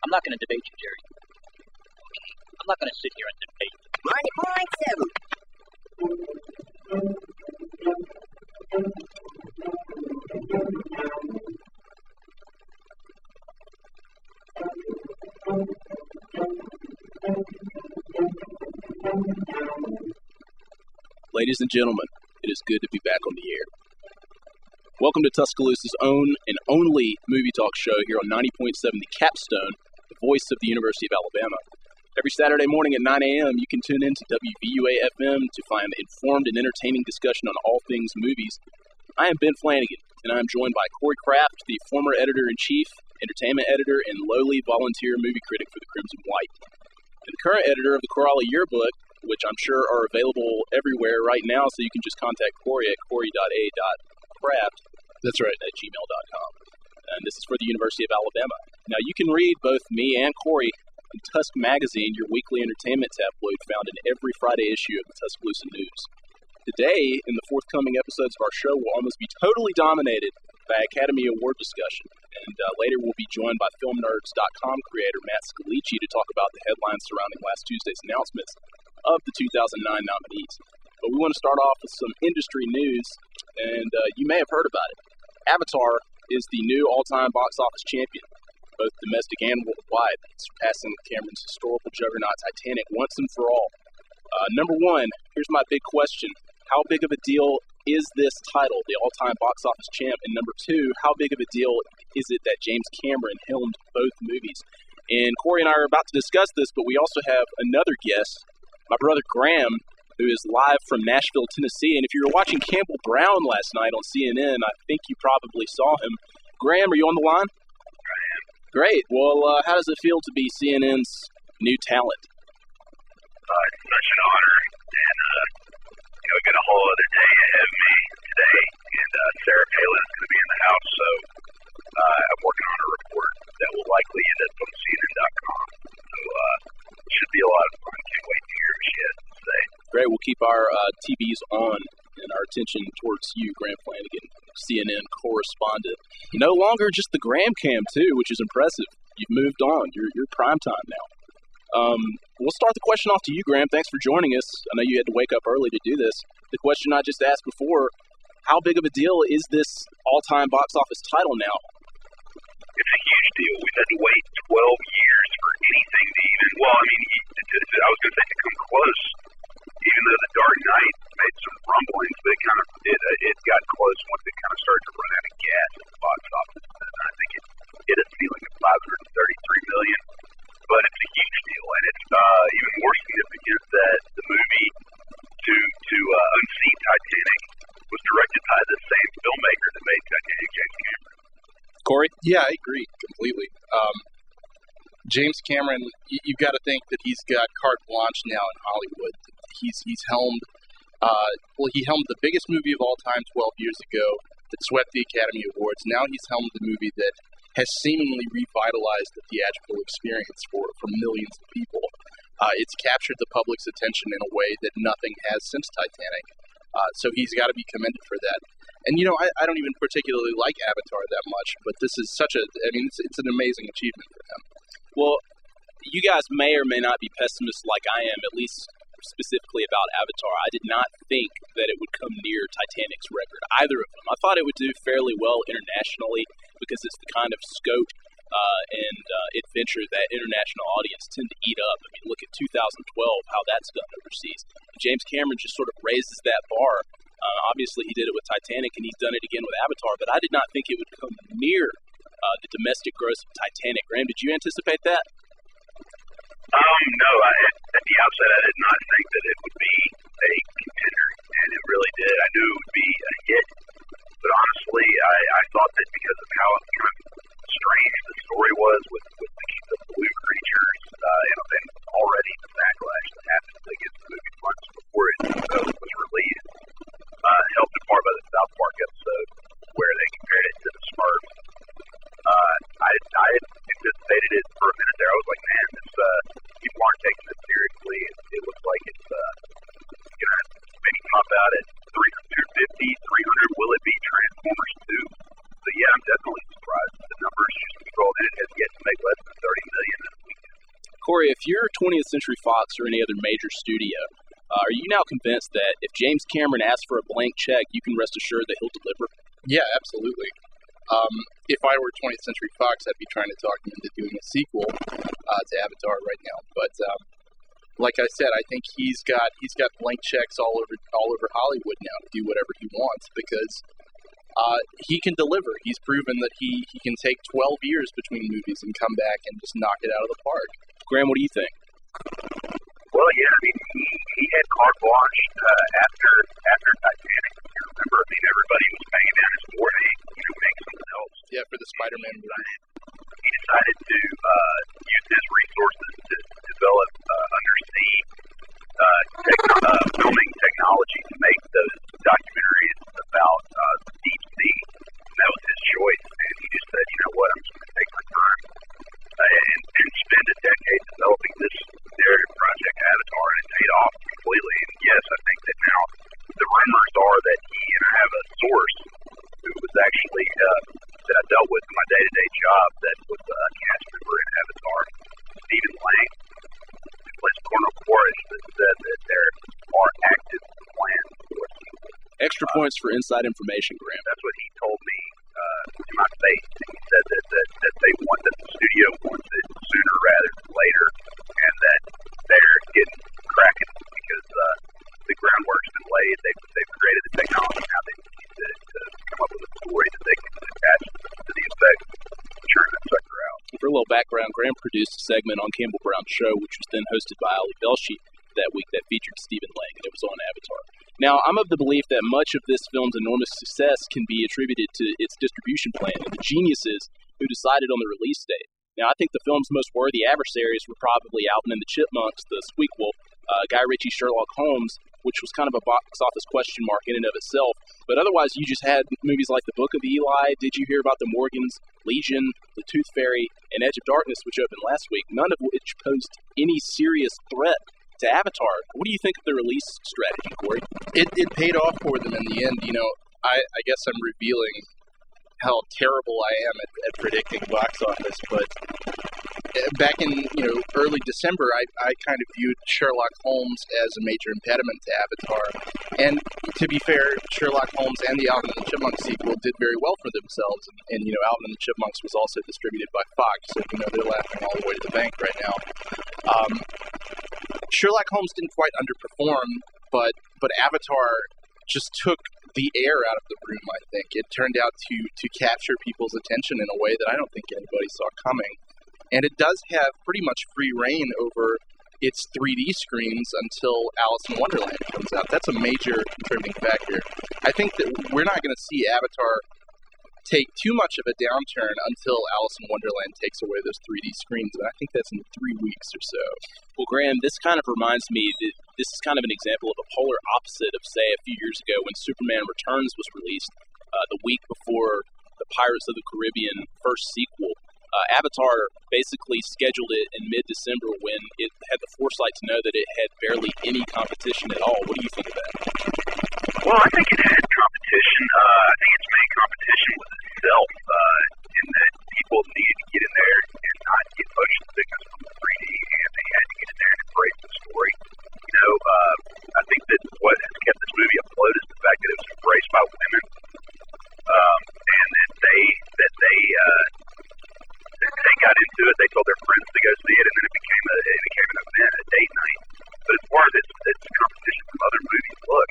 I'm not going to debate you, Jerry. I'm not going to sit here and debate. Morning, morning. Ladies and gentlemen, it is good to be back on the air. Welcome to Tuscaloosa's own and only movie talk show here on 90.7 The Capstone, the voice of the University of Alabama. Every Saturday morning at 9 a.m., you can tune in to WVUA FM to find informed and entertaining discussion on all things movies. I am Ben Flanagan, and I am joined by Corey Kraft, the former editor in chief, entertainment editor, and lowly volunteer movie critic for the Crimson White, and the current editor of the Corolla Yearbook, which I'm sure are available everywhere right now, so you can just contact Corey at corey.a.craft. That's right, at gmail.com. And this is for the University of Alabama. Now, you can read both me and Corey in Tusk Magazine, your weekly entertainment tabloid found in every Friday issue of the Tuscaloosa News. Today, in the forthcoming episodes of our show, will almost be totally dominated by Academy Award discussion. And uh, later, we'll be joined by FilmNerds.com creator Matt Scalici to talk about the headlines surrounding last Tuesday's announcements of the 2009 nominees. But we want to start off with some industry news, and uh, you may have heard about it. Avatar is the new all time box office champion, both domestic and worldwide, surpassing Cameron's historical juggernaut Titanic once and for all. Uh, number one, here's my big question How big of a deal is this title, the all time box office champ? And number two, how big of a deal is it that James Cameron helmed both movies? And Corey and I are about to discuss this, but we also have another guest my brother Graham, who is live from Nashville, Tennessee. And if you were watching Campbell Brown last night on CNN, I think you probably saw him. Graham, are you on the line? Great. Well, uh, how does it feel to be CNN's new talent? Uh, it's such an honor, and uh, you know, we got a whole other day ahead of me today, and uh, Sarah Palin is going to be in the house, so uh, I'm working on a report that will likely end up on CNN.com. So uh, should be a lot of fun. Can't wait to hear what she has to say. Great. We'll keep our uh, TVs on and our attention towards you, Graham Flanagan, CNN correspondent. No longer just the Graham Cam, too, which is impressive. You've moved on. You're, you're prime time now. Um, we'll start the question off to you, Graham. Thanks for joining us. I know you had to wake up early to do this. The question I just asked before how big of a deal is this all time box office title now? It's a huge deal. We've had to wait 12 years for anything to even, well, I mean, I was going to say to come close, even though The Dark Knight made some rumblings, but it kind of it, it got close once it kind of started to run out of gas at the box office. And I think it hit a ceiling of 533 million. But it's a huge deal, and it's uh, even more significant that the movie to to uh, unseat Titanic was directed by the same filmmaker that made Titanic, James Cameron. Corey? Yeah, I agree completely. Um, James Cameron, you, you've got to think that he's got carte blanche now in Hollywood. He's he's helmed, uh, well, he helmed the biggest movie of all time 12 years ago that swept the Academy Awards. Now he's helmed the movie that has seemingly revitalized the theatrical experience for, for millions of people. Uh, it's captured the public's attention in a way that nothing has since Titanic. Uh, so he's got to be commended for that. And you know, I, I don't even particularly like Avatar that much, but this is such a, I mean, it's, it's an amazing achievement for him. Well, you guys may or may not be pessimists like I am, at least specifically about Avatar. I did not think that it would come near Titanic's record, either of them. I thought it would do fairly well internationally because it's the kind of scope uh, and uh, adventure that international audience tend to eat up. I mean, look at 2012, how that's done overseas. James Cameron just sort of raises that bar. Uh, obviously, he did it with Titanic, and he's done it again with Avatar. But I did not think it would come near uh, the domestic gross of Titanic. Graham, did you anticipate that? Um, no. I, at the outset, I did not think that it would be a contender, and it really did. I knew it would be a hit, but honestly, I, I thought that because of how kind of strange the story was with with the, the blue creatures, uh, and then already the backlash that happened against the movie months before it uh, was released, uh, helped in part by the South Park episode where they compared it to the Smurfs. Uh, I I had anticipated it for a minute there. I was like, man, this uh, people aren't taking this seriously. It, it looks like it's uh, gonna maybe top out at 350, 300. Will it be Transformers 2? So yeah, I'm definitely surprised. The numbers just controlled, and it has yet to make less than 30 million. Corey, if you're 20th Century Fox or any other major studio, uh, are you now convinced that if James Cameron asks for a blank check, you can rest assured that he'll deliver? Yeah, absolutely. Um, if I were 20th Century Fox, I'd be trying to talk him into doing a sequel uh, to Avatar right now. But um, like I said, I think he's got he's got blank checks all over all over Hollywood now to do whatever he wants because uh, he can deliver. He's proven that he, he can take 12 years between movies and come back and just knock it out of the park. Graham, what do you think? Well, yeah, I mean, he, he had carte blanche uh, after after Titanic. You remember, I mean, everybody was banging down his door to you know make something else. Yeah, for the Spider-Man movie. He decided to uh, use his resources to develop uh, undersea uh, tech, uh, filming technology to make those documentaries about uh, the deep sea. And that was his choice, and he just said, you know what, I'm just going to take my time uh, and, and spend a decade developing this narrative project, Avatar, and it paid off completely. And yes, I think that now the rumors are that he and I have a source who was actually uh, that I dealt with in my day-to-day job that was a cast member in Avatar, Stephen Lang, who plays Colonel Quaritch, that said that there are active plans for a sequel. Extra points for inside information, Graham. That's what he told me uh, to my face. He said that, that, that they want that the studio wants it sooner rather than later, and that they're getting cracking because uh, the groundwork's been laid. They've, they've created the technology now. They need to, to come up with a story that they can attach to the effect, churn that sucker out. For a little background, Graham produced a segment on Campbell Brown's show, which was then hosted by Ali Velshi that week that featured Stephen Lang, and it was on Avatar. Now, I'm of the belief that much of this film's enormous success can be attributed to its distribution plan and the geniuses who decided on the release date. Now, I think the film's most worthy adversaries were probably Alvin and the Chipmunks, the Squeakquel, uh, Guy Ritchie Sherlock Holmes, which was kind of a box office question mark in and of itself. But otherwise, you just had movies like The Book of Eli. Did you hear about The Morgans, Legion, The Tooth Fairy, and Edge of Darkness, which opened last week? None of which posed any serious threat to Avatar. What do you think of the release strategy, Corey? It, it paid off for them in the end. You know, I, I guess I'm revealing how terrible I am at, at predicting box office, but uh, back in you know early December, I, I kind of viewed Sherlock Holmes as a major impediment to Avatar. And to be fair, Sherlock Holmes and the Alvin and the Chipmunks sequel did very well for themselves. And, and you know, Alvin and the Chipmunks was also distributed by Fox, so you know they're laughing all the way to the bank right now. Um, Sherlock Holmes didn't quite underperform, but but Avatar just took the air out of the room. I think it turned out to to capture people's attention in a way that I don't think anybody saw coming, and it does have pretty much free reign over its 3D screens until Alice in Wonderland comes out. That's a major contributing factor. I think that we're not going to see Avatar take too much of a downturn until Alice in Wonderland takes away those 3D screens, and I think that's in three weeks or so. Well, Graham, this kind of reminds me that this is kind of an example of a polar opposite of, say, a few years ago when Superman Returns was released uh, the week before the Pirates of the Caribbean first sequel. Uh, Avatar basically scheduled it in mid December when it had the foresight to know that it had barely any competition at all. What do you think of that? Well, I think it had competition. Uh, I think its main competition was itself, uh, in that people needed to get in there and not get motion sickness from the 3D, and they had to get in there and embrace the story. You know, uh, I think that what has kept this movie afloat is the fact that it was embraced by women, um, and that they that they uh, that they got into it. They told their friends to go see it, and then it became a it became an event, a date night. But as far as its, its competition from other movies, look,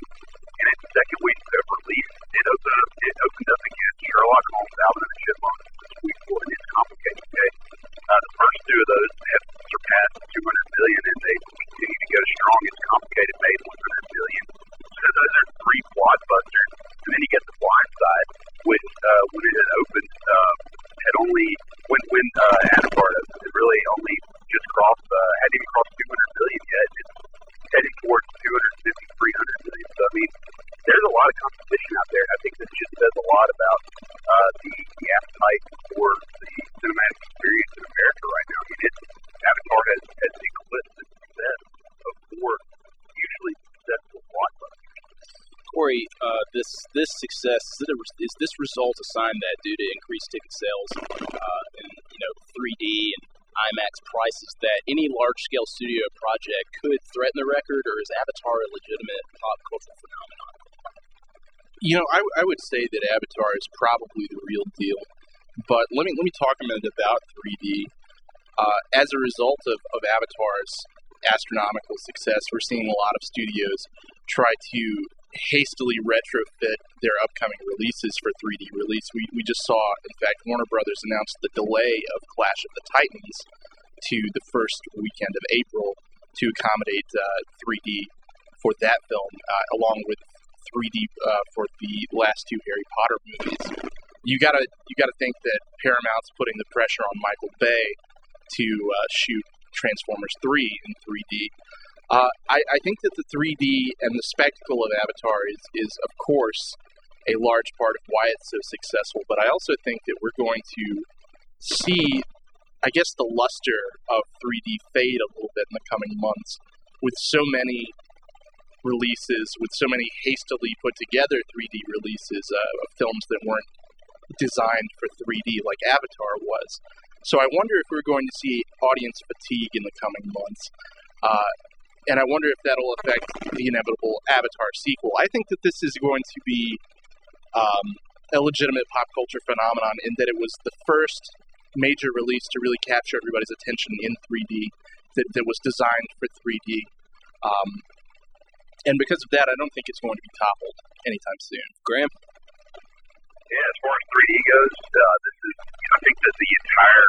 in its second week of release, it opened up it opened up against Sherlock Holmes, Alvin and the Chipmunks, this week for and it's complicated. Okay, uh, the first two of those have surpassed 200 million, and they continue to go strong. It's complicated, made 100 million. So those are three blockbusters, and then you get the Blind Side, which uh, when it had opened, uh, had only when when uh, Avatar had really only just crossed, uh, hadn't even crossed 200 million yet. It's heading towards 250, 300 million. So I mean, there's a lot of competition out there. I think this just says a lot about uh, the, the appetite for the cinematic experience in America right now. I mean, it's, Avatar has, has eclipsed the success of four usually successful blockbusters. Corey, uh, this this success is, it a, is this result a sign that due to increased ticket sales uh, and you know 3D and IMAX prices that any large scale studio project could threaten the record, or is Avatar a legitimate pop cultural phenomenon? You know, I, I would say that Avatar is probably the real deal. But let me let me talk a minute about 3D. Uh, as a result of, of Avatar's astronomical success, we're seeing a lot of studios try to hastily retrofit their upcoming releases for 3D release. We, we just saw, in fact, Warner Brothers announced the delay of Clash of the Titans to the first weekend of April to accommodate uh, 3D for that film, uh, along with 3D uh, for the last two Harry Potter movies. You gotta you gotta think that Paramount's putting the pressure on Michael Bay to uh, shoot Transformers 3 in 3D. Uh, I, I think that the 3D and the spectacle of Avatar is, is, of course, a large part of why it's so successful. But I also think that we're going to see, I guess, the luster of 3D fade a little bit in the coming months with so many releases, with so many hastily put together 3D releases uh, of films that weren't designed for 3D like Avatar was. So I wonder if we're going to see audience fatigue in the coming months. Uh, and I wonder if that'll affect the inevitable Avatar sequel. I think that this is going to be um, a legitimate pop culture phenomenon in that it was the first major release to really capture everybody's attention in 3D that, that was designed for 3D. Um, and because of that, I don't think it's going to be toppled anytime soon. Graham? Yeah, as far as 3D goes, uh, this is, I think that the entire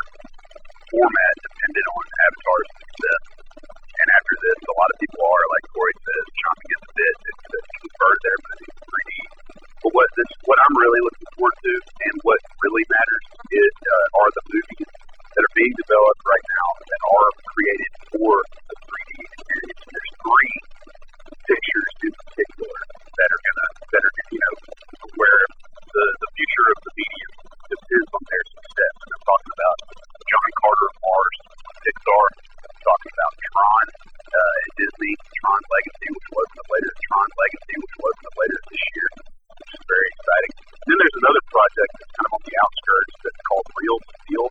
format depended on Avatar's success. And after this, a lot of people are, like Corey says, chomping at the bit to, convert their movie to 3D. But what this, what I'm really looking forward to, and what really matters, is uh, are the movies that are being developed right now that are created for the 3D experience. And there's three pictures in particular that are gonna, that are, you know, where the, the future of the medium depends on their success. And I'm talking about John Carter of Mars, Pixar. I'm talking about Tron uh, at Disney, Tron Legacy, which will open up later, Tron Legacy, which will open up later this year, which is very exciting. And then there's another project that's kind of on the outskirts that's called Real Steel,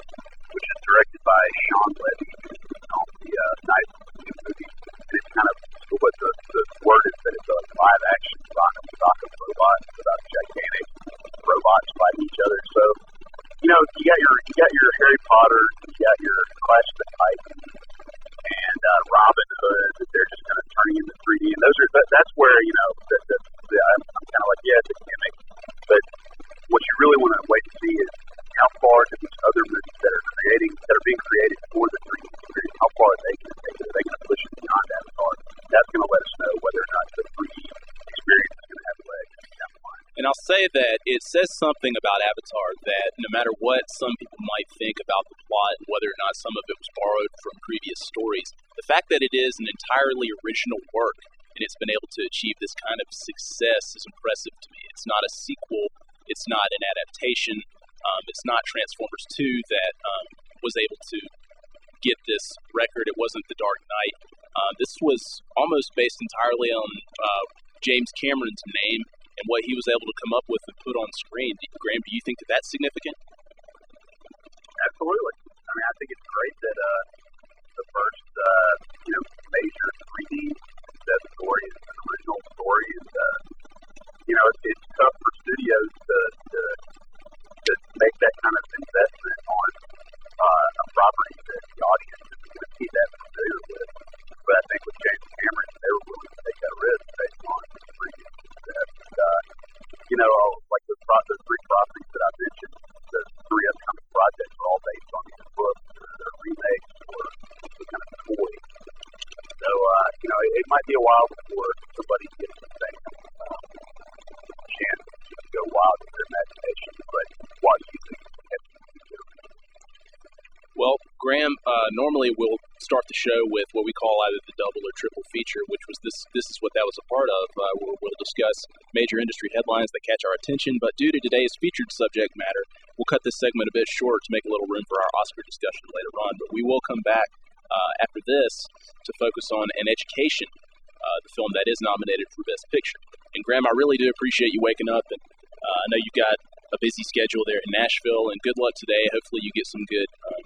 which is directed by Shawn Levy, who's on the uh, Night New movie. And it's kind of what the, the word is that it's a live action Sonic Soccer robot about gigantic robots fighting each other. So, you know, you got your you got your Harry Potter, you got your Clash of the Titans, and uh, Robin Hood that they're just kind of turning into 3D. And those are that, that's where you know that, that, that I'm, I'm kind of like yeah, it's a gimmick. But what you really want to wait to see is how far do these other movies that are creating that are being created for the 3D experience, how far are they going to take it? Are they going to push it beyond Avatar? That's going to let us know whether or not the 3D experience is going to have legs down the line. And I'll say that it says something about Avatar that no matter what some people might think about the plot and whether or not some of it was borrowed from previous stories, the fact that it is an entirely original work and it's been able to achieve this kind of success is impressive to me. It's not a sequel, it's not an adaptation, um, it's not Transformers 2 that um, was able to get this record. It wasn't The Dark Knight. Uh, this was almost based entirely on uh, James Cameron's name and what he was able to come up with and put on screen. Graham, do you think that that's significant? Absolutely. I mean, I think it's great that uh, the first, uh, you know, major 3D success story is an original story, and uh, you know, it's, it's tough for studios to, to to make that kind of investment on uh, a property that the audience is going to be that familiar with. But I think with James Cameron, they were willing to take that risk based on the 3D success. And, uh, you know, like the, the three properties that I mentioned, the three upcoming projects are all based on these books they're remakes or some kind of toy. So, uh, you know, it, it might be a while before somebody gets the same um, chance to go wild with their imagination, but while using Well, Graham, uh, normally we'll start the show with what we call either the double or triple feature, which was this. This is what that was a part of. Uh, where we'll discuss major industry headlines that catch our attention. But due to today's featured subject matter, we'll cut this segment a bit short to make a little room for our Oscar discussion later on. But we will come back after this to focus on an education, uh, the film that is nominated for Best Picture. And Graham, I really do appreciate you waking up, and uh, I know you've got a busy schedule there in Nashville. And good luck today. Hopefully, you get some good um,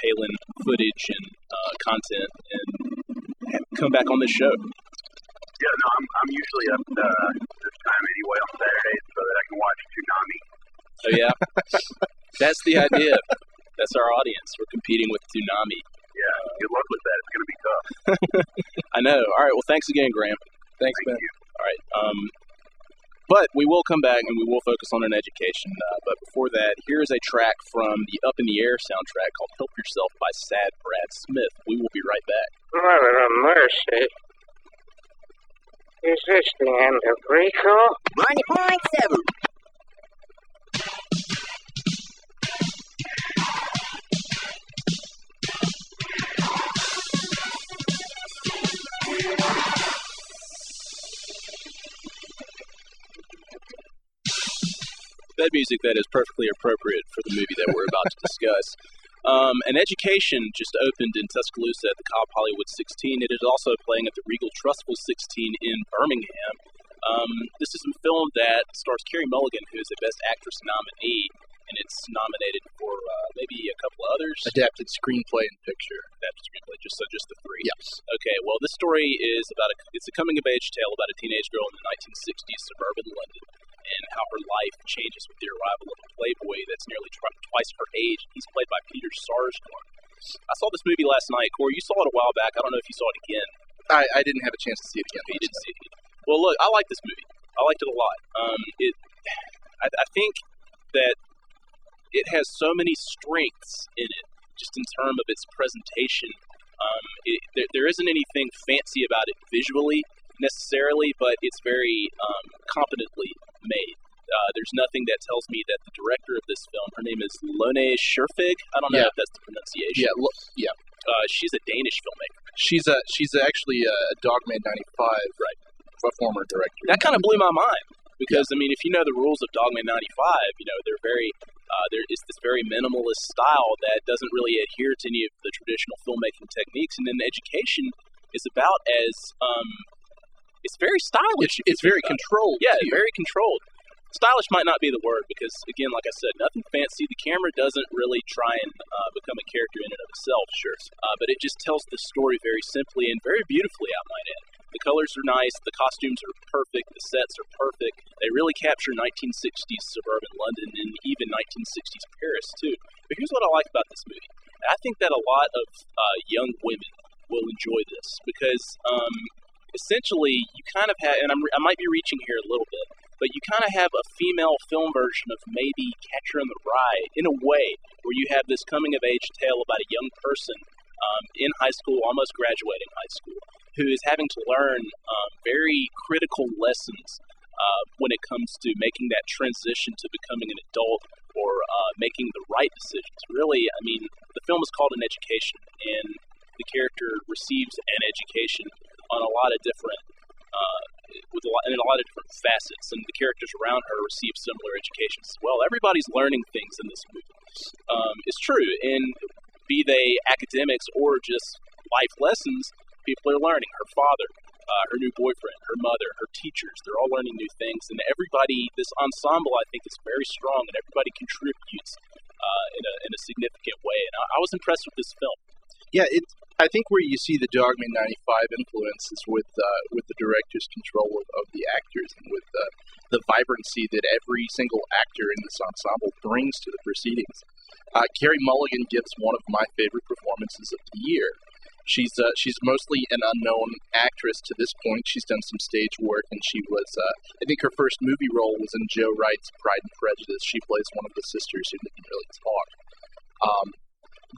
Palin footage and uh, content and come back on this show. Yeah, no, I'm I'm usually up uh, this time anyway on Saturdays so that I can watch Tsunami. Oh yeah, that's the idea. That's our audience. We're competing with Tsunami. Yeah, good luck with that. It's going to be tough. I know. All right. Well, thanks again, Graham. Thanks, Thank Ben. you. All right. Um, but we will come back and we will focus on an education. Uh, but before that, here is a track from the Up in the Air soundtrack called "Help Yourself" by Sad Brad Smith. We will be right back. Mother of mercy. Is this the end of Rico? 90.7. Music that is perfectly appropriate for the movie that we're about to discuss. Um, an education just opened in Tuscaloosa at the Cobb Hollywood 16. It is also playing at the Regal Trussville 16 in Birmingham. Um, this is a film that stars Carey Mulligan, who is a Best Actress nominee, and it's nominated for uh, maybe a couple others. Adapted screenplay and picture. Adapted screenplay, just so just the three. Yes. Okay. Well, this story is about a it's a coming of age tale about a teenage girl in the 1960s suburban London and how her life changes with the arrival of a playboy that's nearly twi- twice her age. He's played by Peter Sarsgaard. I saw this movie last night. Corey, you saw it a while back. I don't know if you saw it again. I, I didn't have a chance to see it again. You didn't see it again. Well, look, I like this movie. I liked it a lot. Um, it, I, I think that it has so many strengths in it, just in terms of its presentation. Um, it, there, there isn't anything fancy about it visually necessarily, but it's very um, competently made. Uh, there's nothing that tells me that the director of this film, her name is Lone Scherfig. I don't know Yeah. if that's the pronunciation. Yeah, look, yeah. Uh, she's a Danish filmmaker. She's a she's actually a Dogme '95, Right. A former director. that kind of blew my mind because I mean, if you know the rules of Dogme '95, you know they're very uh, there is this very minimalist style that doesn't really adhere to any of the traditional filmmaking techniques, and then education is about as um, it's very stylish. It's, it's very controlled. yeah, too. very controlled. Stylish might not be the word because, again, like I said, nothing fancy. The camera doesn't really try and uh, become a character in and of itself, sure, uh, but it just tells the story very simply and very beautifully. I might add. The colors are nice. The costumes are perfect. The sets are perfect. They really capture 1960s suburban London and even 1960s Paris too. But here's what I like about this movie. I think that a lot of uh, young women will enjoy this because um, essentially you kind of have, and I'm, I might be reaching here a little bit, but you kind of have a female film version of maybe Catcher in the Rye in a way, where you have this coming of age tale about a young person um, in high school, almost graduating high school, who is having to learn um, very critical lessons uh, when it comes to making that transition to becoming an adult or uh, making the right decisions. Really, I mean, the film is called An Education, and the character receives an education on a lot of different, uh, with a lot, in a lot of different facets, and the characters around her receive similar educations as well. Everybody's learning things in this movie. Um, it's true, and be they academics or just life lessons, people are learning. Her father, uh, her new boyfriend, her mother, her teachers, they're all learning new things. And everybody, this ensemble, I think, is very strong, and everybody contributes uh, in, a, in a significant way. And I, I was impressed with this film. Yeah, it. I think where you see the Dogme '95 influence is with uh, with the director's control of, of the actors and with uh, the vibrancy that every single actor in this ensemble brings to the proceedings. Uh, Carey Mulligan gives one of my favorite performances of the year. She's uh, she's mostly an unknown actress to this point. She's done some stage work, and she was uh, I think her first movie role was in Joe Wright's Pride and Prejudice. She plays one of the sisters who didn't really talk. Um,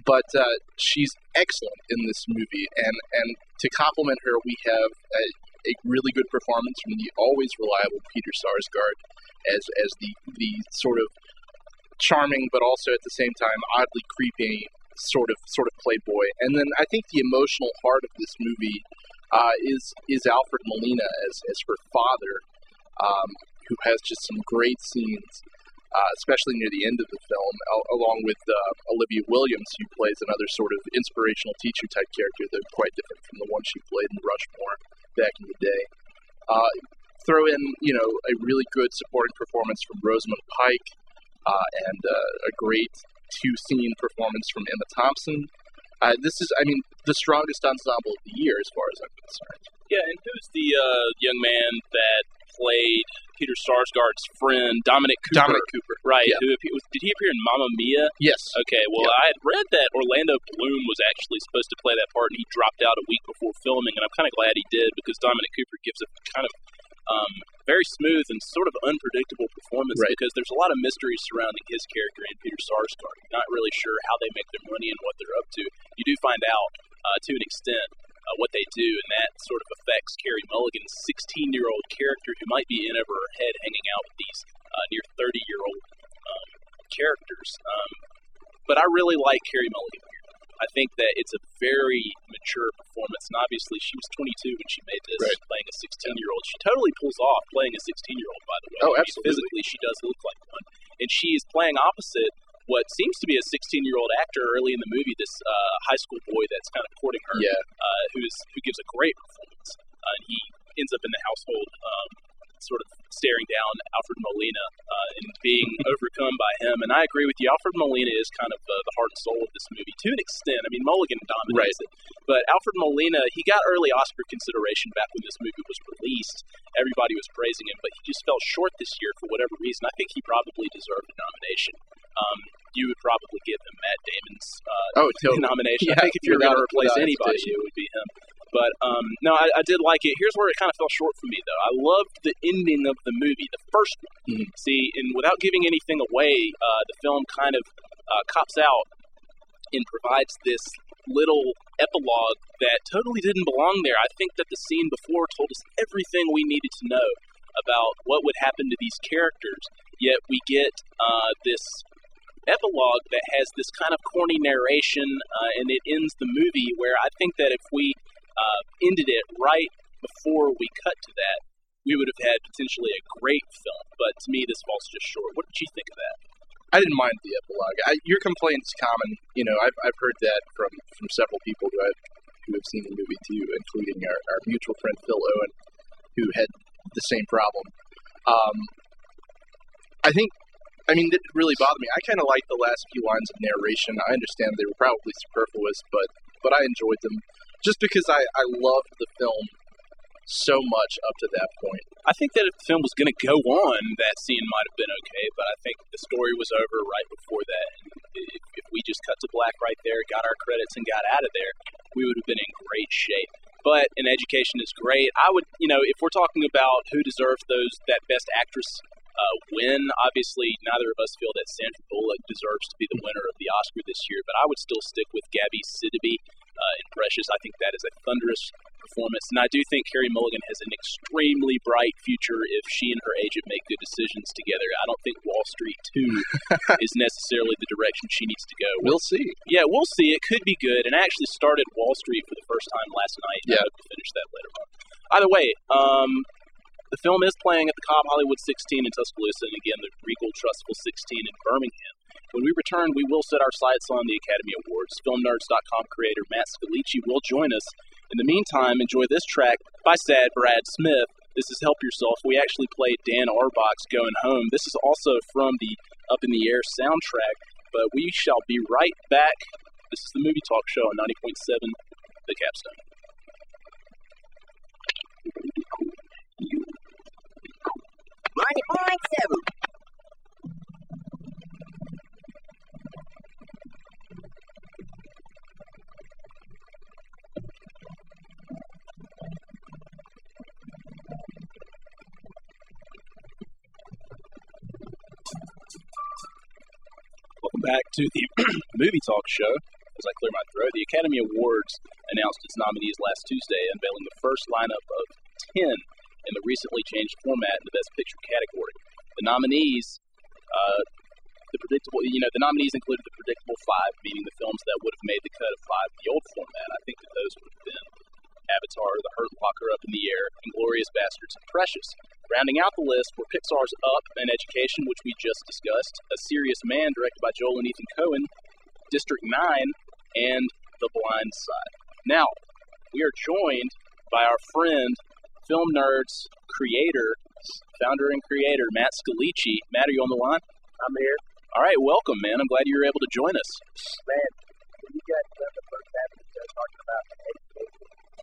but uh, she's excellent in this movie, and and to compliment her, we have a, a really good performance from the always reliable Peter Sarsgaard as as the the sort of charming, but also at the same time oddly creepy sort of sort of playboy. And then I think the emotional heart of this movie uh, is is Alfred Molina as as her father, um, who has just some great scenes uh, especially near the end of the film, al- along with uh, Olivia Williams, who plays another sort of inspirational teacher type character that's quite different from the one she played in Rushmore back in the day. Uh, throw in, you know, a really good supporting performance from Rosamund Pike uh, and uh, a great two scene performance from Emma Thompson. Uh, this is, I mean, the strongest ensemble of the year as far as I'm concerned. Yeah, and who's the uh, young man that played Peter Sarsgaard's friend, Dominic Cooper? Dominic Cooper. Right. Yeah. Who did he appear in Mamma Mia? Yes. Okay, well, I had read that Orlando Bloom was actually supposed to play that part, and he dropped out a week before filming, and I'm kind of glad he did because Dominic Cooper gives a kind of um, very smooth and sort of unpredictable performance Right. because there's a lot of mystery surrounding his character and Peter Sarsgaard. You're not really sure how they make their money and what they're up to. You do find out uh, to an extent uh, what they do, and that sort of affects Carey Mulligan's 16 year old character who might be in over her head hanging out with these uh, near 30 year old um, characters. Um, but I really like Carey Mulligan. I think that it's a very mature performance, and obviously she was 22 when she made this, Right. playing a 16 year old. She totally pulls off playing a 16 year old, by the way. Oh, I mean, absolutely. physically, she does look like one, and she is playing opposite what seems to be a 16 year old actor early in the movie. This uh, high school boy that's kind of courting her, Yeah. uh, who is who gives a great performance, uh, and he ends up in the household. Um, Sort of staring down Alfred Molina being overcome by him, and I agree with you. Alfred Molina is kind of uh, the heart and soul of this movie to an extent. I mean, Mulligan dominates it, but Alfred Molina, he got early Oscar consideration back when this movie was released. Everybody was praising him, but he just fell short this year for whatever reason. I think he probably deserved a nomination. Um, you would probably give him Matt Damon's uh, Oh, totally. nomination. Yeah, I think if you're going to replace anybody, it would be him. But um, no, I, I did like it. Here's where it kind of fell short for me, though. I loved the ending of the movie, the first one. Mhm. See, and without giving anything away, uh, the film kind of uh, cops out and provides this little epilogue that totally didn't belong there. I think that the scene before told us everything we needed to know about what would happen to these characters, yet we get uh, this epilogue that has this kind of corny narration, uh, and it ends the movie where I think that if we uh, ended it right before we cut to that, we would have had potentially a great film. But to me, this falls just short. What did you think of that? I didn't mind the epilogue. I, your complaint is common. You know, I've, I've heard that from, from several people who have, who have seen the movie too, including our, our mutual friend Phil Owen, who had the same problem. Um, I think, I mean, it really bothered me. I kind of liked the last few lines of narration. I understand they were probably superfluous, but but I enjoyed them just because I, I loved the film so much up to that point. I think that if the film was going to go on, that scene might have been okay, but I think the story was over right before that. If, if we just cut to black right there, got our credits, and got out of there, we would have been in great shape. But an education is great. I would, you know, if we're talking about who deserves those that best actress uh, win, obviously neither of us feel that Sandra Bullock deserves to be the winner of the Oscar this year. But I would still stick with Gabby Sidibe uh, Precious. I think that is a thunderous performance, and I do think Carey Mulligan has an extremely bright future if she and her agent make good decisions together. I don't think Wall Street Two is necessarily the direction she needs to go. We'll see. Yeah, we'll see. It could be good. And I actually started Wall Street for the first time last night. and I Yeah. hope to finish that later on. Either way, um, the film is playing at the Cobb Hollywood 16 in Tuscaloosa, and again, the Regal Trussville 16 in Birmingham. When we return, we will set our sights on the Academy Awards. FilmNerds.com creator Matt Scalici will join us. In the meantime, enjoy this track by Sad Brad Smith. This is Help Yourself. We actually played Dan Auerbach's Going Home. This is also from the Up in the Air soundtrack, but we shall be right back. This is the Movie Talk Show on 90.7 The Capstone. Ninety point seven. Back to the Movie Talk Show. As I clear my throat, the Academy Awards announced its nominees last Tuesday, unveiling the first lineup of 10 in the recently changed format in the Best Picture category. The nominees, uh, the predictable, you know, the nominees included the predictable five, meaning the films that would have made the cut of five in the old format. I think that those would have been Avatar, The Hurt Locker Up in the Air, Inglourious Basterds, and Precious. Rounding out the list were Pixar's Up and Education, which we just discussed, A Serious Man, directed by Joel and Ethan Coen, District 9, and The Blind Side. Now, we are joined by our friend, film nerds, creator, founder and creator, Matt Scalici. Matt, are you on the line? I'm here. All right, welcome, man. I'm glad you were able to join us. Man, when you guys the first talking about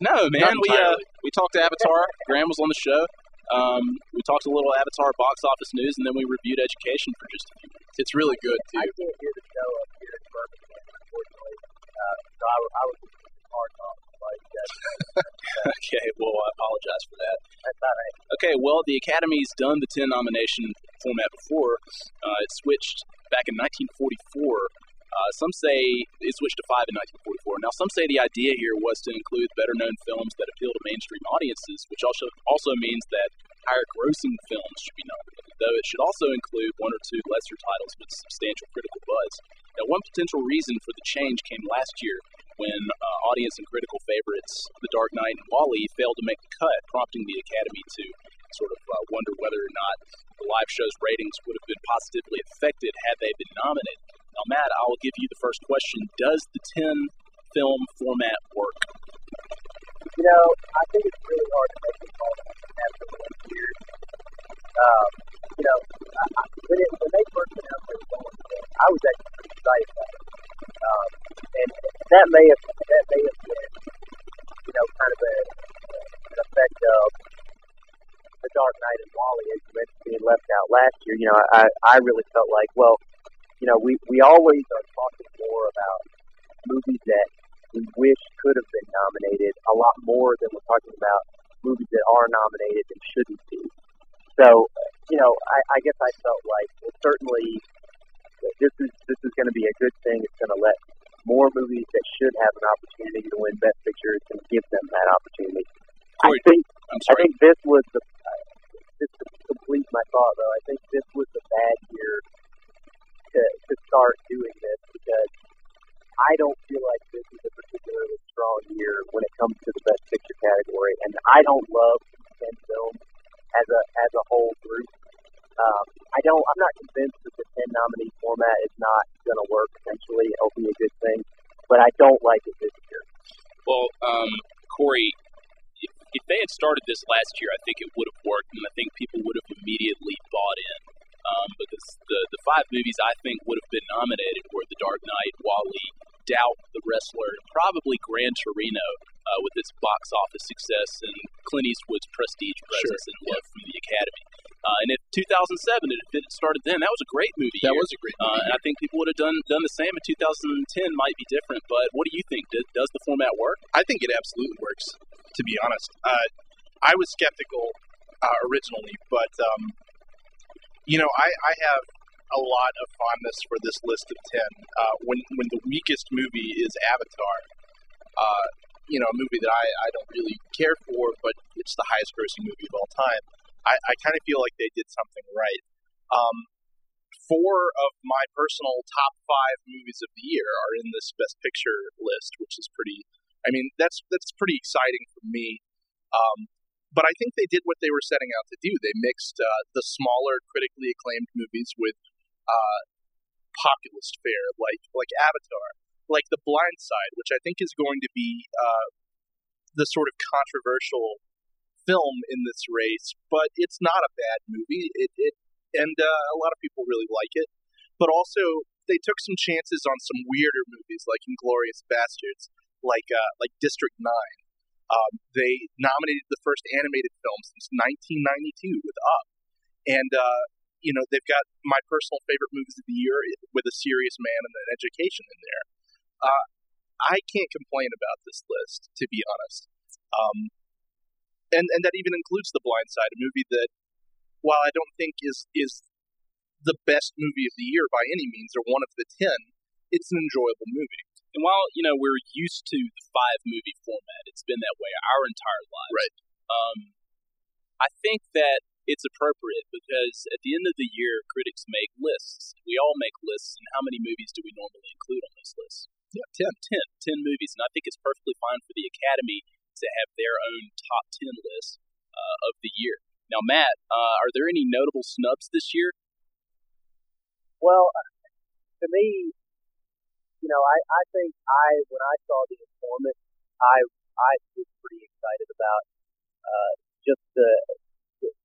No, man. We uh, we talked to Avatar. Graham was on the show. Um, we talked a little Avatar box office news, and then we reviewed education for just a few minutes. It's really good too. I can't hear the show up here in Birmingham, unfortunately. Uh, so I, I was just in the car talking like okay, well, I apologize for that. That's all right. Okay, well, the Academy's done the 10 nomination format before. Uh, it switched back in 1944. Uh, some say it switched to five in 1944. Now, some say the idea here was to include better known films that appeal to mainstream audiences, which also, also means that higher grossing films should be nominated, though it should also include one or two lesser titles with substantial critical buzz. Now, one potential reason for the change came last year when uh, audience and critical favorites The Dark Knight and WALL-E failed to make the cut, prompting the Academy to sort of uh, wonder whether or not the live show's ratings would have been positively affected had they been nominated. Now, Matt, I will give you the first question. Does the 10 film format work? You know, I think it's really hard to make this call after one year. Um, you know, I, I, when, it, when they first announced they were going it, I was actually pretty excited about it. Um, and that may have that may have been, you know, kind of a, an effect of the Dark Knight and WALL-E, as being left out last year. You know, I I really felt like, well, you know, we we always are talking more about movies that we wish could have been nominated a lot more than we're talking about movies that are nominated and shouldn't be. So, you know, I, I guess I felt like well, certainly this is this is going to be a good thing. It's going to let more movies that should have an opportunity to win Best Picture it's going to give them that opportunity. I Corey, think I'm I think this was the uh, just to complete my thought though. I think this was the bad year to to start doing this because I don't feel like this is a particularly strong year when it comes to the best picture category, and I don't love ten films as a as a whole group. Um, I don't. I'm not convinced that the ten nominee format is not going to work. Potentially, it'll be a good thing, but I don't like it this year. Well, um, Corey, if, if they had started this last year, I think it would have worked, and I think people would have immediately bought in. Um, because the, the five movies I think would have been nominated were The Dark Knight, WALL-E, Doubt, The Wrestler, and probably Gran Torino uh, with its box office success and Clint Eastwood's prestige presence and love from the Academy. Uh, and if 2007, it started then, that was a great movie. That year. was a great Uh, movie. and I think people would have done done the same in 2010. Might be different, but what do you think? Does, does the format work? I think it absolutely works. To be honest, uh, I was skeptical uh, originally, but um, you know, I, I have a lot of fondness for this list of ten. Uh, when when the weakest movie is Avatar, uh, you know, a movie that I, I don't really care for, but it's the highest grossing movie of all time. I, I kind of feel like they did something right. Um, four of my personal top five movies of the year are in this Best Picture list, which is pretty I mean, that's that's pretty exciting for me. Um, but I think they did what they were setting out to do. They mixed uh, the smaller, critically acclaimed movies with uh, populist fare, like like Avatar, like The Blind Side, which I think is going to be uh, the sort of controversial film in this race. But it's not a bad movie. It, it and uh, a lot of people really like it. But also, they took some chances on some weirder movies, like Inglourious Basterds like uh, like District Nine. Um, they nominated the first animated film since 1992 with Up, and uh, you know they've got my personal favorite movies of the year with A Serious Man and an Education in there. Uh, I can't complain about this list, to be honest. Um, and and that even includes The Blind Side, a movie that, while I don't think is is the best movie of the year by any means, or one of the ten, it's an enjoyable movie. And while you know we're used to the five movie format, it's been that way our entire lives. Right. Um, I think that it's appropriate because at the end of the year, critics make lists. We all make lists, and how many movies do we normally include on those lists? Yeah, ten. Ten. Ten movies, and I think it's perfectly fine for the Academy to have their own top ten list uh, of the year. Now, Matt, uh, are there any notable snubs this year? Well, to me, you know, I, I think I when I saw the informant, I I was pretty excited about uh, just the,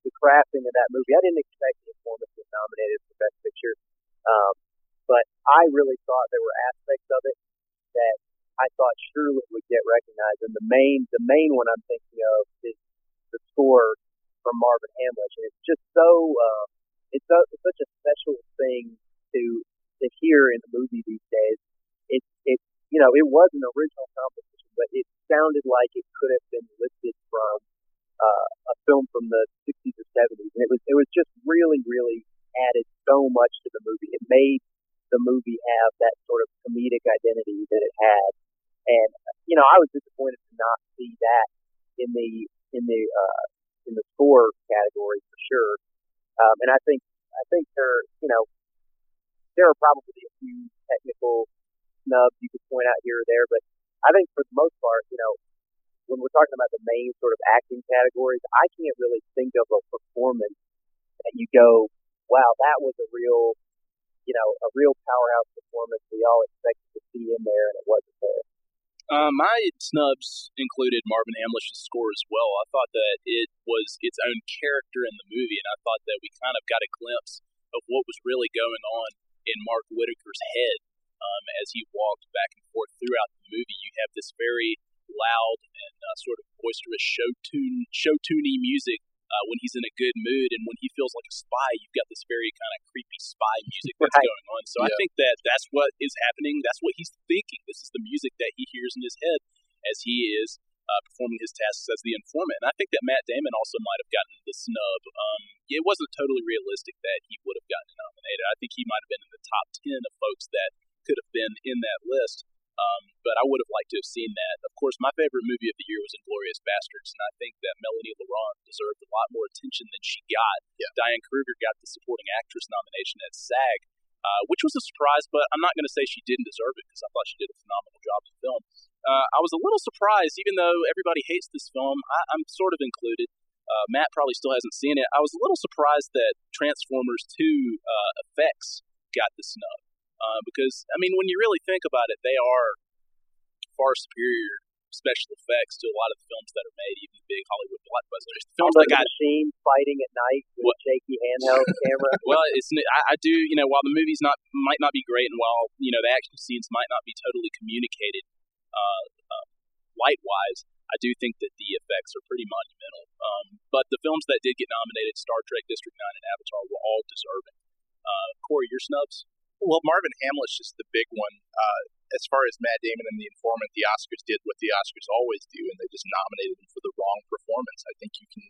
the crafting of that movie. I didn't expect the informant to be nominated for best picture, um, but I really thought there were aspects of it that I thought surely would get recognized. And the main the main one I'm thinking of is the score from Marvin Hamlisch, and it's just so uh, it's, so, it's such a special thing to to hear in a movie these days. It's it you know it was an original composition, but it sounded like it could have been lifted from uh, a film from the 60s or 70s, and it was it was just really really added so much to the movie. It made the movie have that sort of comedic identity that it had, and you know I was disappointed to not see that in the in the uh, in the score category for sure. Um, and I think I think there you know there are probably a few technical snubs you could point out here or there, but I think for the most part, you know, when we're talking about the main sort of acting categories, I can't really think of a performance that you go, wow, that was a real you know, a real powerhouse performance we all expected to see in there, and it wasn't there. Uh, my snubs included Marvin Hamlisch's score as well. I thought that it was its own character in the movie, and I thought that we kind of got a glimpse of what was really going on in Mark Whitacre's head um, as he walked back and forth throughout the movie. You have this very loud and uh, sort of boisterous show tune, show tuney music uh, when he's in a good mood, and when he feels like a spy, you've got this very kind of creepy spy music that's Right. going on. So I think that that's what is happening. That's what he's thinking. This is the music that he hears in his head as he is uh, performing his tasks as the informant. And I think that Matt Damon also might have gotten the snub. Um, it wasn't totally realistic that he would have gotten nominated. I think he might have been in the top ten of folks that could have been in that list. Um, but I would have liked to have seen that. Of course, my favorite movie of the year was Inglourious Basterds, and I think that Melanie Laurent deserved a lot more attention than she got. Yeah. Diane Kruger got the supporting actress nomination at SAG, uh, which was a surprise, but I'm not going to say she didn't deserve it because I thought she did a phenomenal job in the film. Uh, I was a little surprised, even though everybody hates this film, I, I'm sort of included. Uh, Matt probably still hasn't seen it. I was a little surprised that Transformers 2 uh, effects got the snub. Uh, because, I mean, when you really think about it, they are far superior special effects to a lot of the films that are made, even the big Hollywood blockbusters. The films All that the got machine fighting at night with What? shaky handheld camera. well, it's I, I do you know while the movie's not might not be great and while you know the action scenes might not be totally communicated uh, uh, light wise, I do think that the effects are pretty monumental. Um, but the films that did get nominated, Star Trek, District Nine, and Avatar, were all deserving. Uh, Corey, your snubs? Well, Marvin Hamlisch is the big one. Uh, as far as Matt Damon and The Informant, the Oscars did what the Oscars always do, and they just nominated him for the wrong performance. I think you can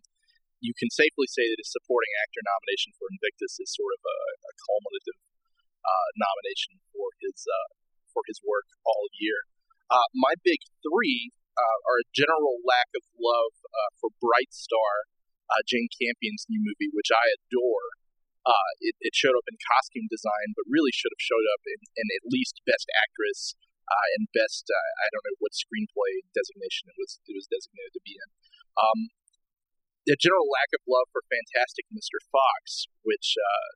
you can safely say that his supporting actor nomination for Invictus is sort of a, a culminative uh, nomination for his uh, for his work all year. Uh, my big three uh, are a general lack of love uh, for Bright Star, uh, Jane Campion's new movie, which I adore. Uh, it, it showed up in costume design, but really should have showed up in, in at least Best Actress uh, and Best uh, I don't know what screenplay designation it was it was designated to be in. Um, the general lack of love for Fantastic Mr. Fox, which uh,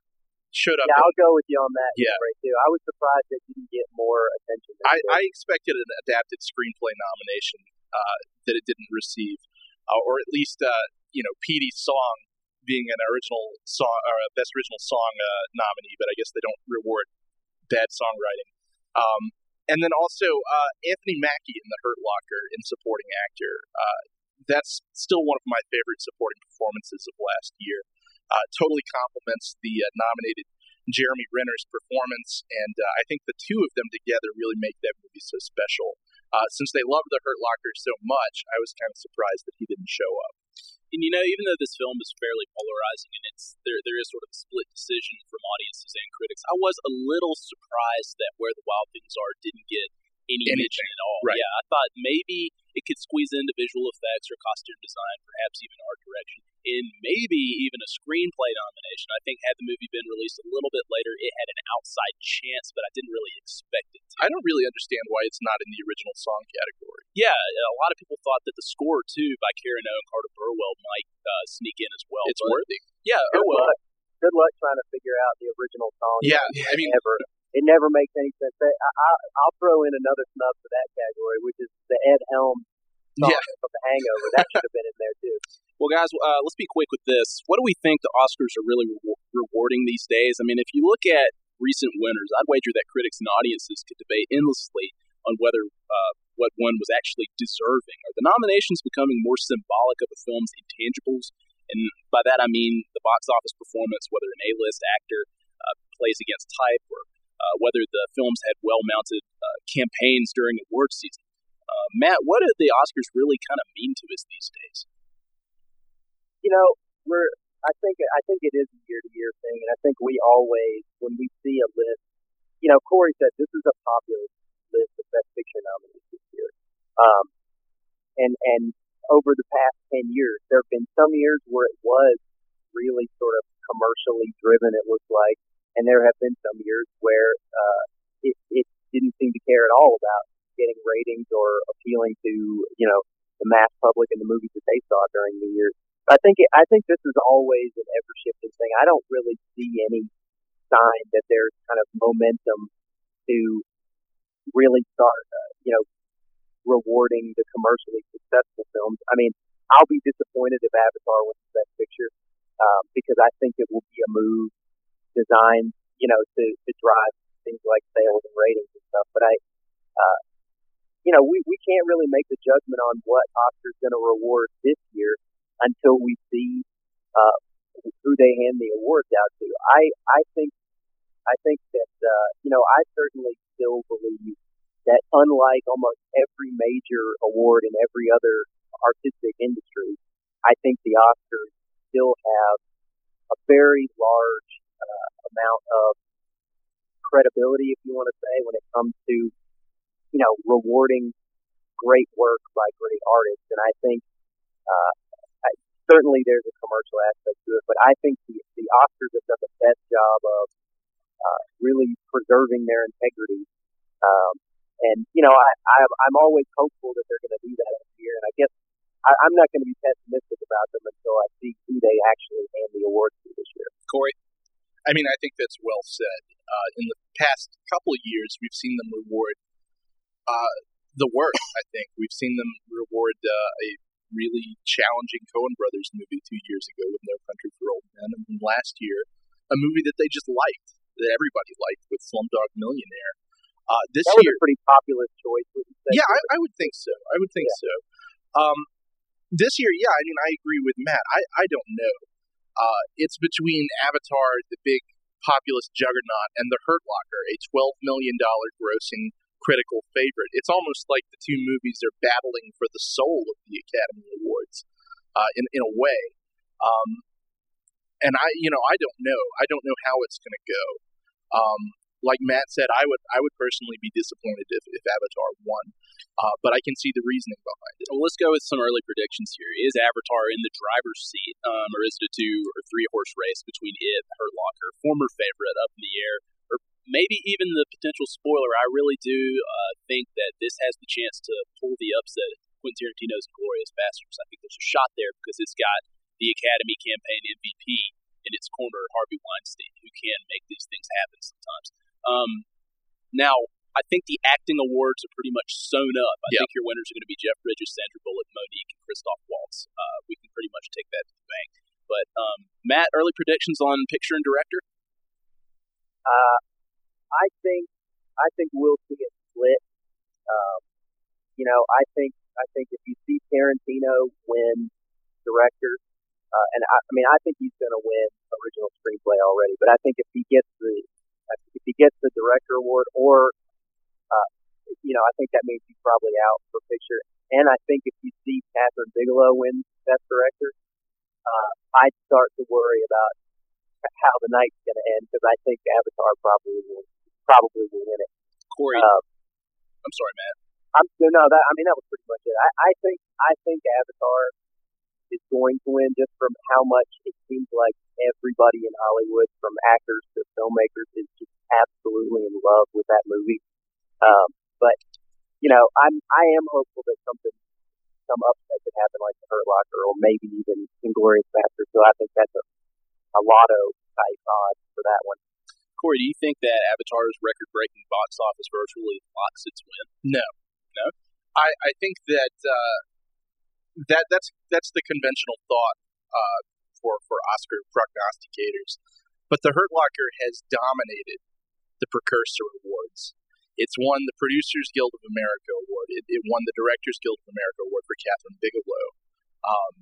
showed up. Yeah, I'll go with you on that. Yeah. right too. I was surprised it didn't get more attention. I. I expected an adapted screenplay nomination uh, that it didn't receive, uh, or at least uh, you know Petey's song being an original song or a best original song uh, nominee, but I guess they don't reward bad songwriting. Um, and then also uh, Anthony Mackie in The Hurt Locker in supporting actor. Uh, that's still one of my favorite supporting performances of last year. Uh, totally complements the uh, nominated Jeremy Renner's performance, and uh, I think the two of them together really make that movie so special. Since they loved The Hurt Locker so much, I was kind of surprised that he didn't show up. And you know, even though this film is fairly polarizing and it's there, there is sort of a split decision from audiences and critics. I was a little surprised that Where the Wild Things Are didn't get any Anything, mention at all. right. Yeah, I thought maybe it could squeeze into visual effects or costume design, perhaps even art direction, and maybe even a screenplay nomination. I think had the movie been released a little bit later, it had an outside chance, but I didn't really expect it to. I don't really understand why it's not in the original song category. Yeah, a lot of people thought that the score too by Karen O and Carter Burwell might uh, sneak in as well. It's but- worthy. Yeah, Good oh well. luck. Good luck trying to figure out the original song. Yeah, I mean, Ever. It never makes any sense. I, I, I'll throw in another snub for that category, which is the Ed Helms Yeah. from The Hangover. That should have been in there too. Well, guys, uh, let's be quick with this. What do we think the Oscars are really re- rewarding these days? I mean, if you look at recent winners, I'd wager that critics and audiences could debate endlessly on whether uh, what one was actually deserving? Are the nominations becoming more symbolic of a film's intangibles? And by that I mean the box office performance, whether an A-list actor uh, plays against type, or uh, whether the films had well-mounted uh, campaigns during award season. Uh, Matt, what do the Oscars really kind of mean to us these days? you know, we're I think I think it is a year to year thing, and I think we always when we see a list, you know, Corey said this is a popular list of best picture nominees this year, um, and and over the past ten years, there have been some years where it was really sort of commercially driven. It looked like, and there have been some years where uh, it it didn't seem to care at all about getting ratings or appealing to you know the mass public and the movies that they saw during the year. I think it, I think this is always an ever shifting thing. I don't really see any sign that there's kind of momentum to really start, uh, you know, rewarding the commercially successful films. I mean, I'll be disappointed if Avatar wins Best Picture um, because I think it will be a move designed, you know, to to drive things like sales and ratings and stuff. But I, uh, you know, we we can't really make the judgment on what Oscar's going to reward this year until we see uh, who they hand the awards out to. I I think I think that uh, you know I certainly still believe that unlike almost every major award in every other artistic industry, I think the Oscars still have a very large uh, amount of credibility, if you want to say, when it comes to you know rewarding great work by great artists, and I think. Uh, certainly there's a commercial aspect to it, but I think the, the Oscars have done the best job of uh, really preserving their integrity. Um, and you know, I, I I'm always hopeful that they're going to do that this year, and I guess I, I'm not going to be pessimistic about them until I see who they actually hand the awards to this year. Corey, I mean, I think that's well said. Uh, in the past couple of years, we've seen them reward uh, the work. I think we've seen them reward uh, a really challenging Coen Brothers movie two years ago with No Country for Old Men, and then last year a movie that they just liked, that everybody liked with Slumdog Millionaire. Uh, this that was year, a pretty popular choice. Would you say? yeah, I, I would think so. I would think Yeah. so. Um, this year, yeah, I mean, I agree with Matt. I, I don't know. Uh, it's between Avatar, the big populist juggernaut, and The Hurt Locker, a $12 million grossing critical favorite. It's almost like the two movies are battling for the soul of the Academy Awards uh, in, in a way. Um, and I, you know, I don't know. I don't know how it's going to go. Um, like Matt said, I would, I would personally be disappointed if, if Avatar won, uh, but I can see the reasoning behind it. Well, let's go with some early predictions here. Is Avatar in the driver's seat, um, or is it a two or three horse race between it Hurt Locker, former favorite up in the air, or maybe even the potential spoiler? I really do uh, think that this has the chance to pull the upset Quentin Tarantino's Glorious Bastards. I think there's a shot there because it's got the Academy campaign MVP in its corner, Harvey Weinstein, who can make these things happen sometimes. Um, now, I think the acting awards are pretty much sewn up. I Yep. think your winners are going to be Jeff Bridges, Sandra Bullock, Mo'Nique, and Christoph Waltz. Uh, we can pretty much take that to the bank. But um, Matt, early predictions on picture and director? Uh, I think I think we'll see it split. Um, you know, I think I think if you see Tarantino win director, uh, and I, I mean I think he's going to win original screenplay already, but I think if he gets the if he gets the director award, or uh, you know, I think that means he's probably out for picture. And I think if you see Kathryn Bigelow win Best Director, uh, I'd start to worry about how the night's going to end because I think Avatar probably will probably will win it. Corey, Uh, I'm sorry, Matt. I'm no, no. That I mean, that was pretty much it. I, I think I think Avatar is going to win just from how much it seems like everybody in Hollywood, from actors to filmmakers, is just absolutely in love with that movie. Um, but you know, I'm I am hopeful that something some upset could happen like the Hurt Locker or maybe even Inglourious Basterds. So I think that's a a lotto type odds for that one. Corey, do you think that Avatar's record-breaking box office virtually locks its win? No, no. I, I think that uh, that that's that's the conventional thought uh, for for Oscar prognosticators. But the Hurt Locker has dominated the precursor awards. It's won the Producers Guild of America award. It, it won the Directors Guild of America Award for Kathryn Bigelow. Um,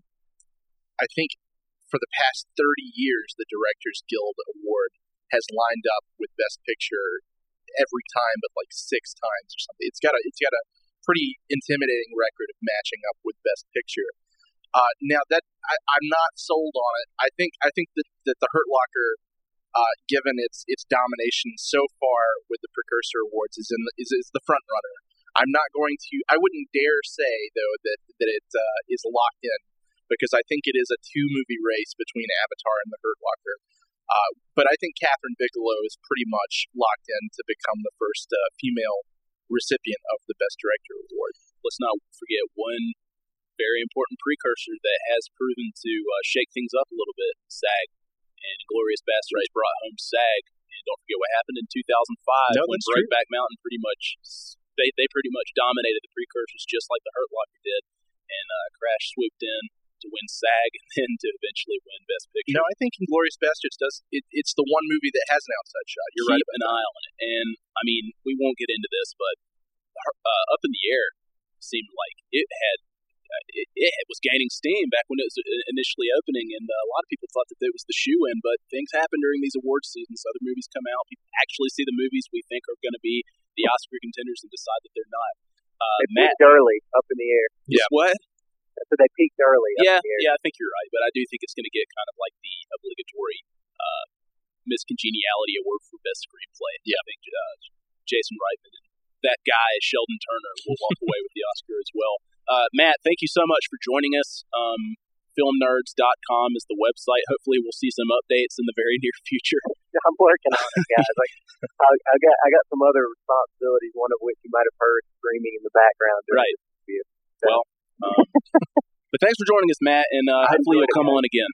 I think for the past 30 years, the Directors Guild Award has lined up with Best Picture every time, but like six times or something. It's got a it's got a pretty intimidating record of matching up with Best Picture. Uh, now that I, I'm not sold on it. I think I think that, that the Hurt Locker, uh, given its its domination so far with the Precursor Awards, is in the, is, is the front runner. I'm not going to. I wouldn't dare say though that that it uh, is locked in because I think it is a two movie race between Avatar and the Hurt Locker. Uh, but I think Kathryn Bigelow is pretty much locked in to become the first uh, female recipient of the Best Director award. Let's not forget one very important precursor that has proven to uh, shake things up a little bit SAG. And Glorious Bastards brought home SAG. And don't forget what happened in 2005 No, when true. Mountain pretty much. They, they pretty much dominated the precursors just like the Hurt Locker did, and uh, Crash swooped in to win SAG and then to eventually win Best Picture. No, I think Inglourious Basterds does. It, it's the one movie that has an outside shot. You're right keep an eye on it. And I mean, we won't get into this, but uh, Up in the Air seemed like it had uh, it, it was gaining steam back when it was uh, initially opening, and uh, a lot of people thought that it was the shoe in. But things happen during these award seasons. Other movies come out, people actually see the movies we think are going to be the Oscar contenders and decide that they're not. Uh, They Matt, early, up in the air. yeah. what? So they peaked early. Yeah, in the air. yeah, I think you're right, but I do think it's going to get kind of like the obligatory uh, Miss Congeniality Award for Best Screenplay. Yeah, I think uh, Jason Reitman and that guy Sheldon Turner will walk away with the Oscar as well. Uh, Matt, thank you so much for joining us. Um, filmnerds.com is the website. Hopefully, we'll see some updates in the very near future. I'm working on it, guys. Like, I, I got I got some other responsibilities. One of which you might have heard screaming in the background. Right. this interview. Well, um, but thanks for joining us, Matt, and uh, hopefully you'll come on again.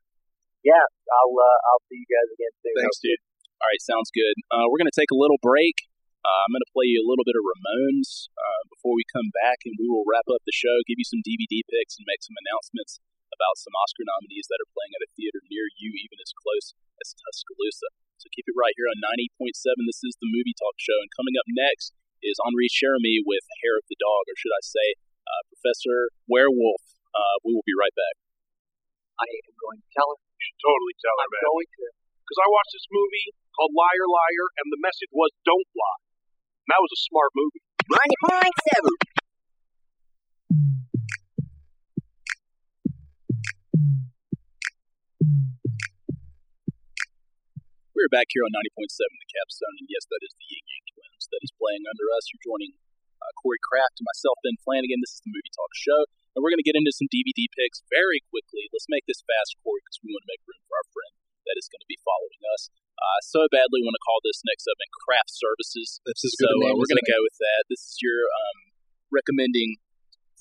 Yeah, I'll uh, I'll see you guys again soon. Thanks, dude. All right, sounds good. Uh, we're going to take a little break. Uh, I'm going to play you a little bit of Ramones uh, before we come back, and we will wrap up the show, give you some DVD picks, and make some announcements about some Oscar nominees that are playing at a theater near you, even as close as Tuscaloosa. So keep it right here on 90.7. This is the Movie Talk Show, and coming up next is Henri Cherami with Hair of the Dog, or should I say, uh, Professor Werewolf. Uh, we will be right back. I am going to tell her. You should totally tell her, I'm man. going to. Because I watched this movie called Liar Liar, and the message was don't lie. And that was a smart movie. 90.7. We're back here on 90.7 The Capstone, and yes, that is the Ying Yang Twins that is playing under us. You're joining uh, Corey Kraft and myself, Ben Flanagan. This is the Movie Talk Show, and we're going to get into some DVD picks very quickly. Let's make this fast, Corey, because we want to make room for our friend that is going to be following us. Uh, so badly want to call this next segment Craft Services. That's as So uh, we're going to go with that. This is your um, recommending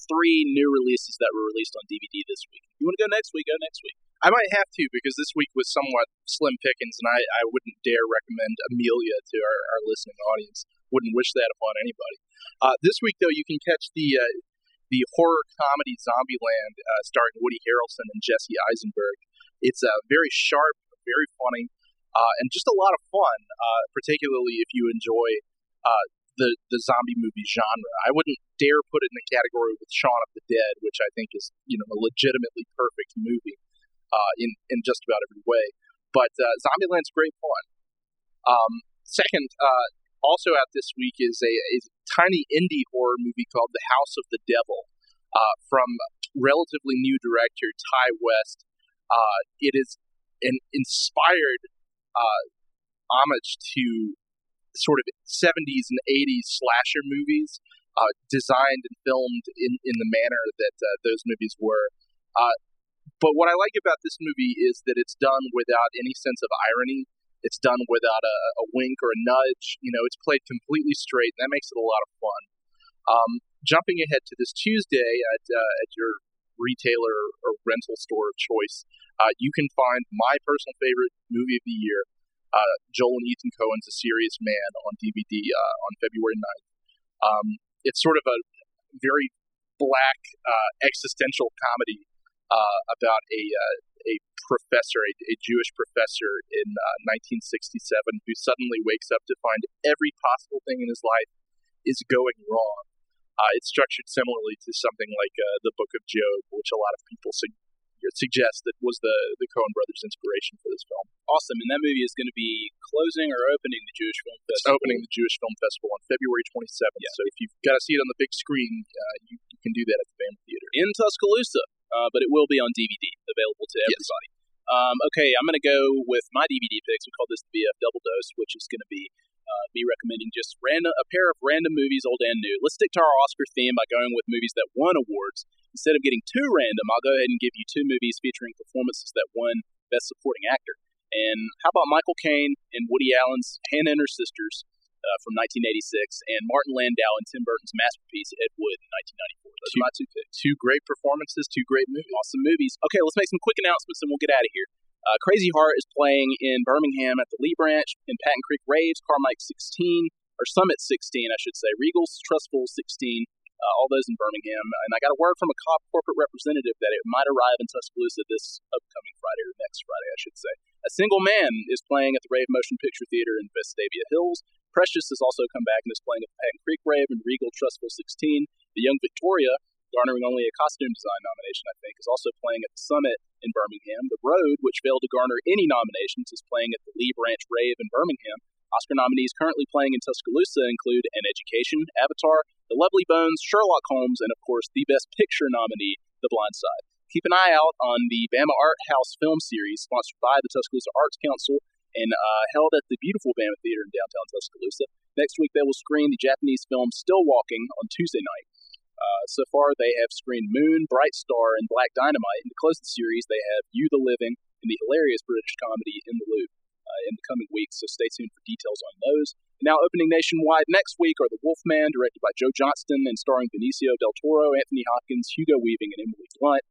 three new releases that were released on DVD this week. You want to go next week? Go next week. I might have to because this week was somewhat slim pickings, and I, I wouldn't dare recommend Amelia to our, our listening audience. Wouldn't wish that upon anybody. Uh, this week, though, you can catch the uh, the horror comedy Zombieland uh, starring Woody Harrelson and Jesse Eisenberg. It's uh, very sharp, very funny, uh, and just a lot of fun, uh, particularly if you enjoy uh, the, the zombie movie genre. I wouldn't dare put it in a category with Shaun of the Dead, which I think is you know a legitimately perfect movie in in just about every way. But Zombieland's great fun. Um, second, also out this week is a, a tiny indie horror movie called The House of the Devil uh, from relatively new director Ti West. Uh, it is an inspired uh, homage to sort of 70s and 80s slasher movies, uh, designed and filmed in, in the manner that uh, those movies were. Uh, but what I like about this movie is that it's done without any sense of irony. It's done without a, a wink or a nudge. You know, it's played completely straight, and that makes it a lot of fun. Um, jumping ahead to this Tuesday at, uh, at your retailer or rental store of choice, uh, you can find my personal favorite movie of the year, uh, Joel and Ethan Coen's A Serious Man on DVD uh, on February 9th. Um, it's sort of a very black uh, existential comedy uh, about a uh, a professor, a, a Jewish professor in uh, 1967, who suddenly wakes up to find every possible thing in his life is going wrong. Uh, it's structured similarly to something like uh, the Book of Job, which a lot of people su- suggest that was the the Coen brothers' inspiration for this film. Awesome. And that movie is going to be closing or opening the Jewish Film It's Festival. opening the Jewish Film Festival on February 27th. Yeah. So if you've got to see it on the big screen, uh, you, you can do that at the Bama Theater. in Tuscaloosa, uh, but it will be on DVD, available to Yes. everybody. Um, okay, I'm going to go with my DVD picks. We call this the BF Double Dose, which is going to be uh, me recommending just random a pair of random movies, old and new. Let's stick to our Oscar theme by going with movies that won awards. Instead of getting too random, I'll go ahead and give you two movies featuring performances that won Best Supporting Actor. And how about Michael Caine and Woody Allen's Hannah and Her Sisters uh, from 1986, and Martin Landau and Tim Burton's masterpiece Ed Wood in 1994. Those are my two picks. Two great performances, two great movies. Awesome movies. Okay, let's make some quick announcements and we'll get out of here. Uh, Crazy Heart is playing in Birmingham at the Lee Branch, in Patton Creek Raves, Carmike 16, or Summit 16, I should say, Regal's Trussville 16, uh, all those in Birmingham. And I got a word from a cop corporate representative that it might arrive in Tuscaloosa this upcoming Friday, or next Friday, I should say. A Single Man is playing at the Rave Motion Picture Theater in Vestavia Hills. Precious has also come back and is playing at the Patton Creek Rave and Regal Trussville 16. The Young Victoria, garnering only a costume design nomination, I think, is also playing at the Summit in Birmingham. The Road, which failed to garner any nominations, is playing at the Lee Branch Rave in Birmingham. Oscar nominees currently playing in Tuscaloosa include An Education, Avatar, The Lovely Bones, Sherlock Holmes, and of course the Best Picture nominee, The Blind Side. Keep an eye out on the Bama Art House film series sponsored by the Tuscaloosa Arts Council and uh, held at the beautiful Bama Theater in downtown Tuscaloosa. Next week, they will screen the Japanese film Still Walking on Tuesday night. Uh, so far, they have screened Moon, Bright Star, and Black Dynamite. And to close the series, they have You the Living and the hilarious British comedy In the Loop uh, in the coming weeks. So stay tuned for details on those. Now, opening nationwide next week are The Wolfman, directed by Joe Johnston and starring Benicio del Toro, Anthony Hopkins, Hugo Weaving, and Emily Blunt.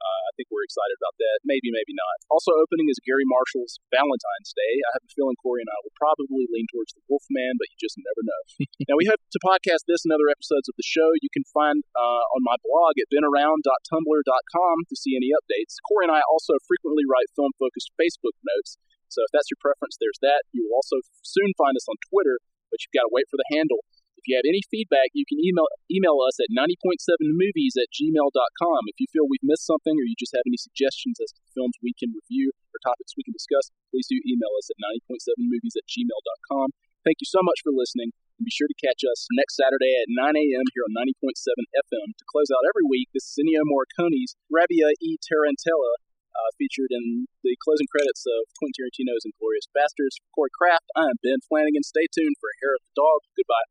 Uh, I think we're excited about that. Maybe, maybe not. Also opening is Garry Marshall's Valentine's Day. I have a feeling Corey and I will probably lean towards the Wolfman, but you just never know. now, we hope to podcast this and other episodes of the show. You can find uh, on my blog at benaround.tumblr.com to see any updates. Corey and I also frequently write film focused Facebook notes. So if that's your preference, there's that. You will also soon find us on Twitter, but you've got to wait for the handle. If you have any feedback, you can email email us at 90.7movies at gmail.com. If you feel we've missed something or you just have any suggestions as to the films we can review or topics we can discuss, please do email us at 90.7movies at gmail.com. Thank you so much for listening, and be sure to catch us next Saturday at 9 a.m. here on 90.7 FM to close out every week. This is Ennio Morricone's Rabbia e Tarantella, uh, featured in the closing credits of Quentin Tarantino's Inglourious Basterds. For Corey Kraft, I am Ben Flanagan. Stay tuned for Hair of the Dog. Goodbye.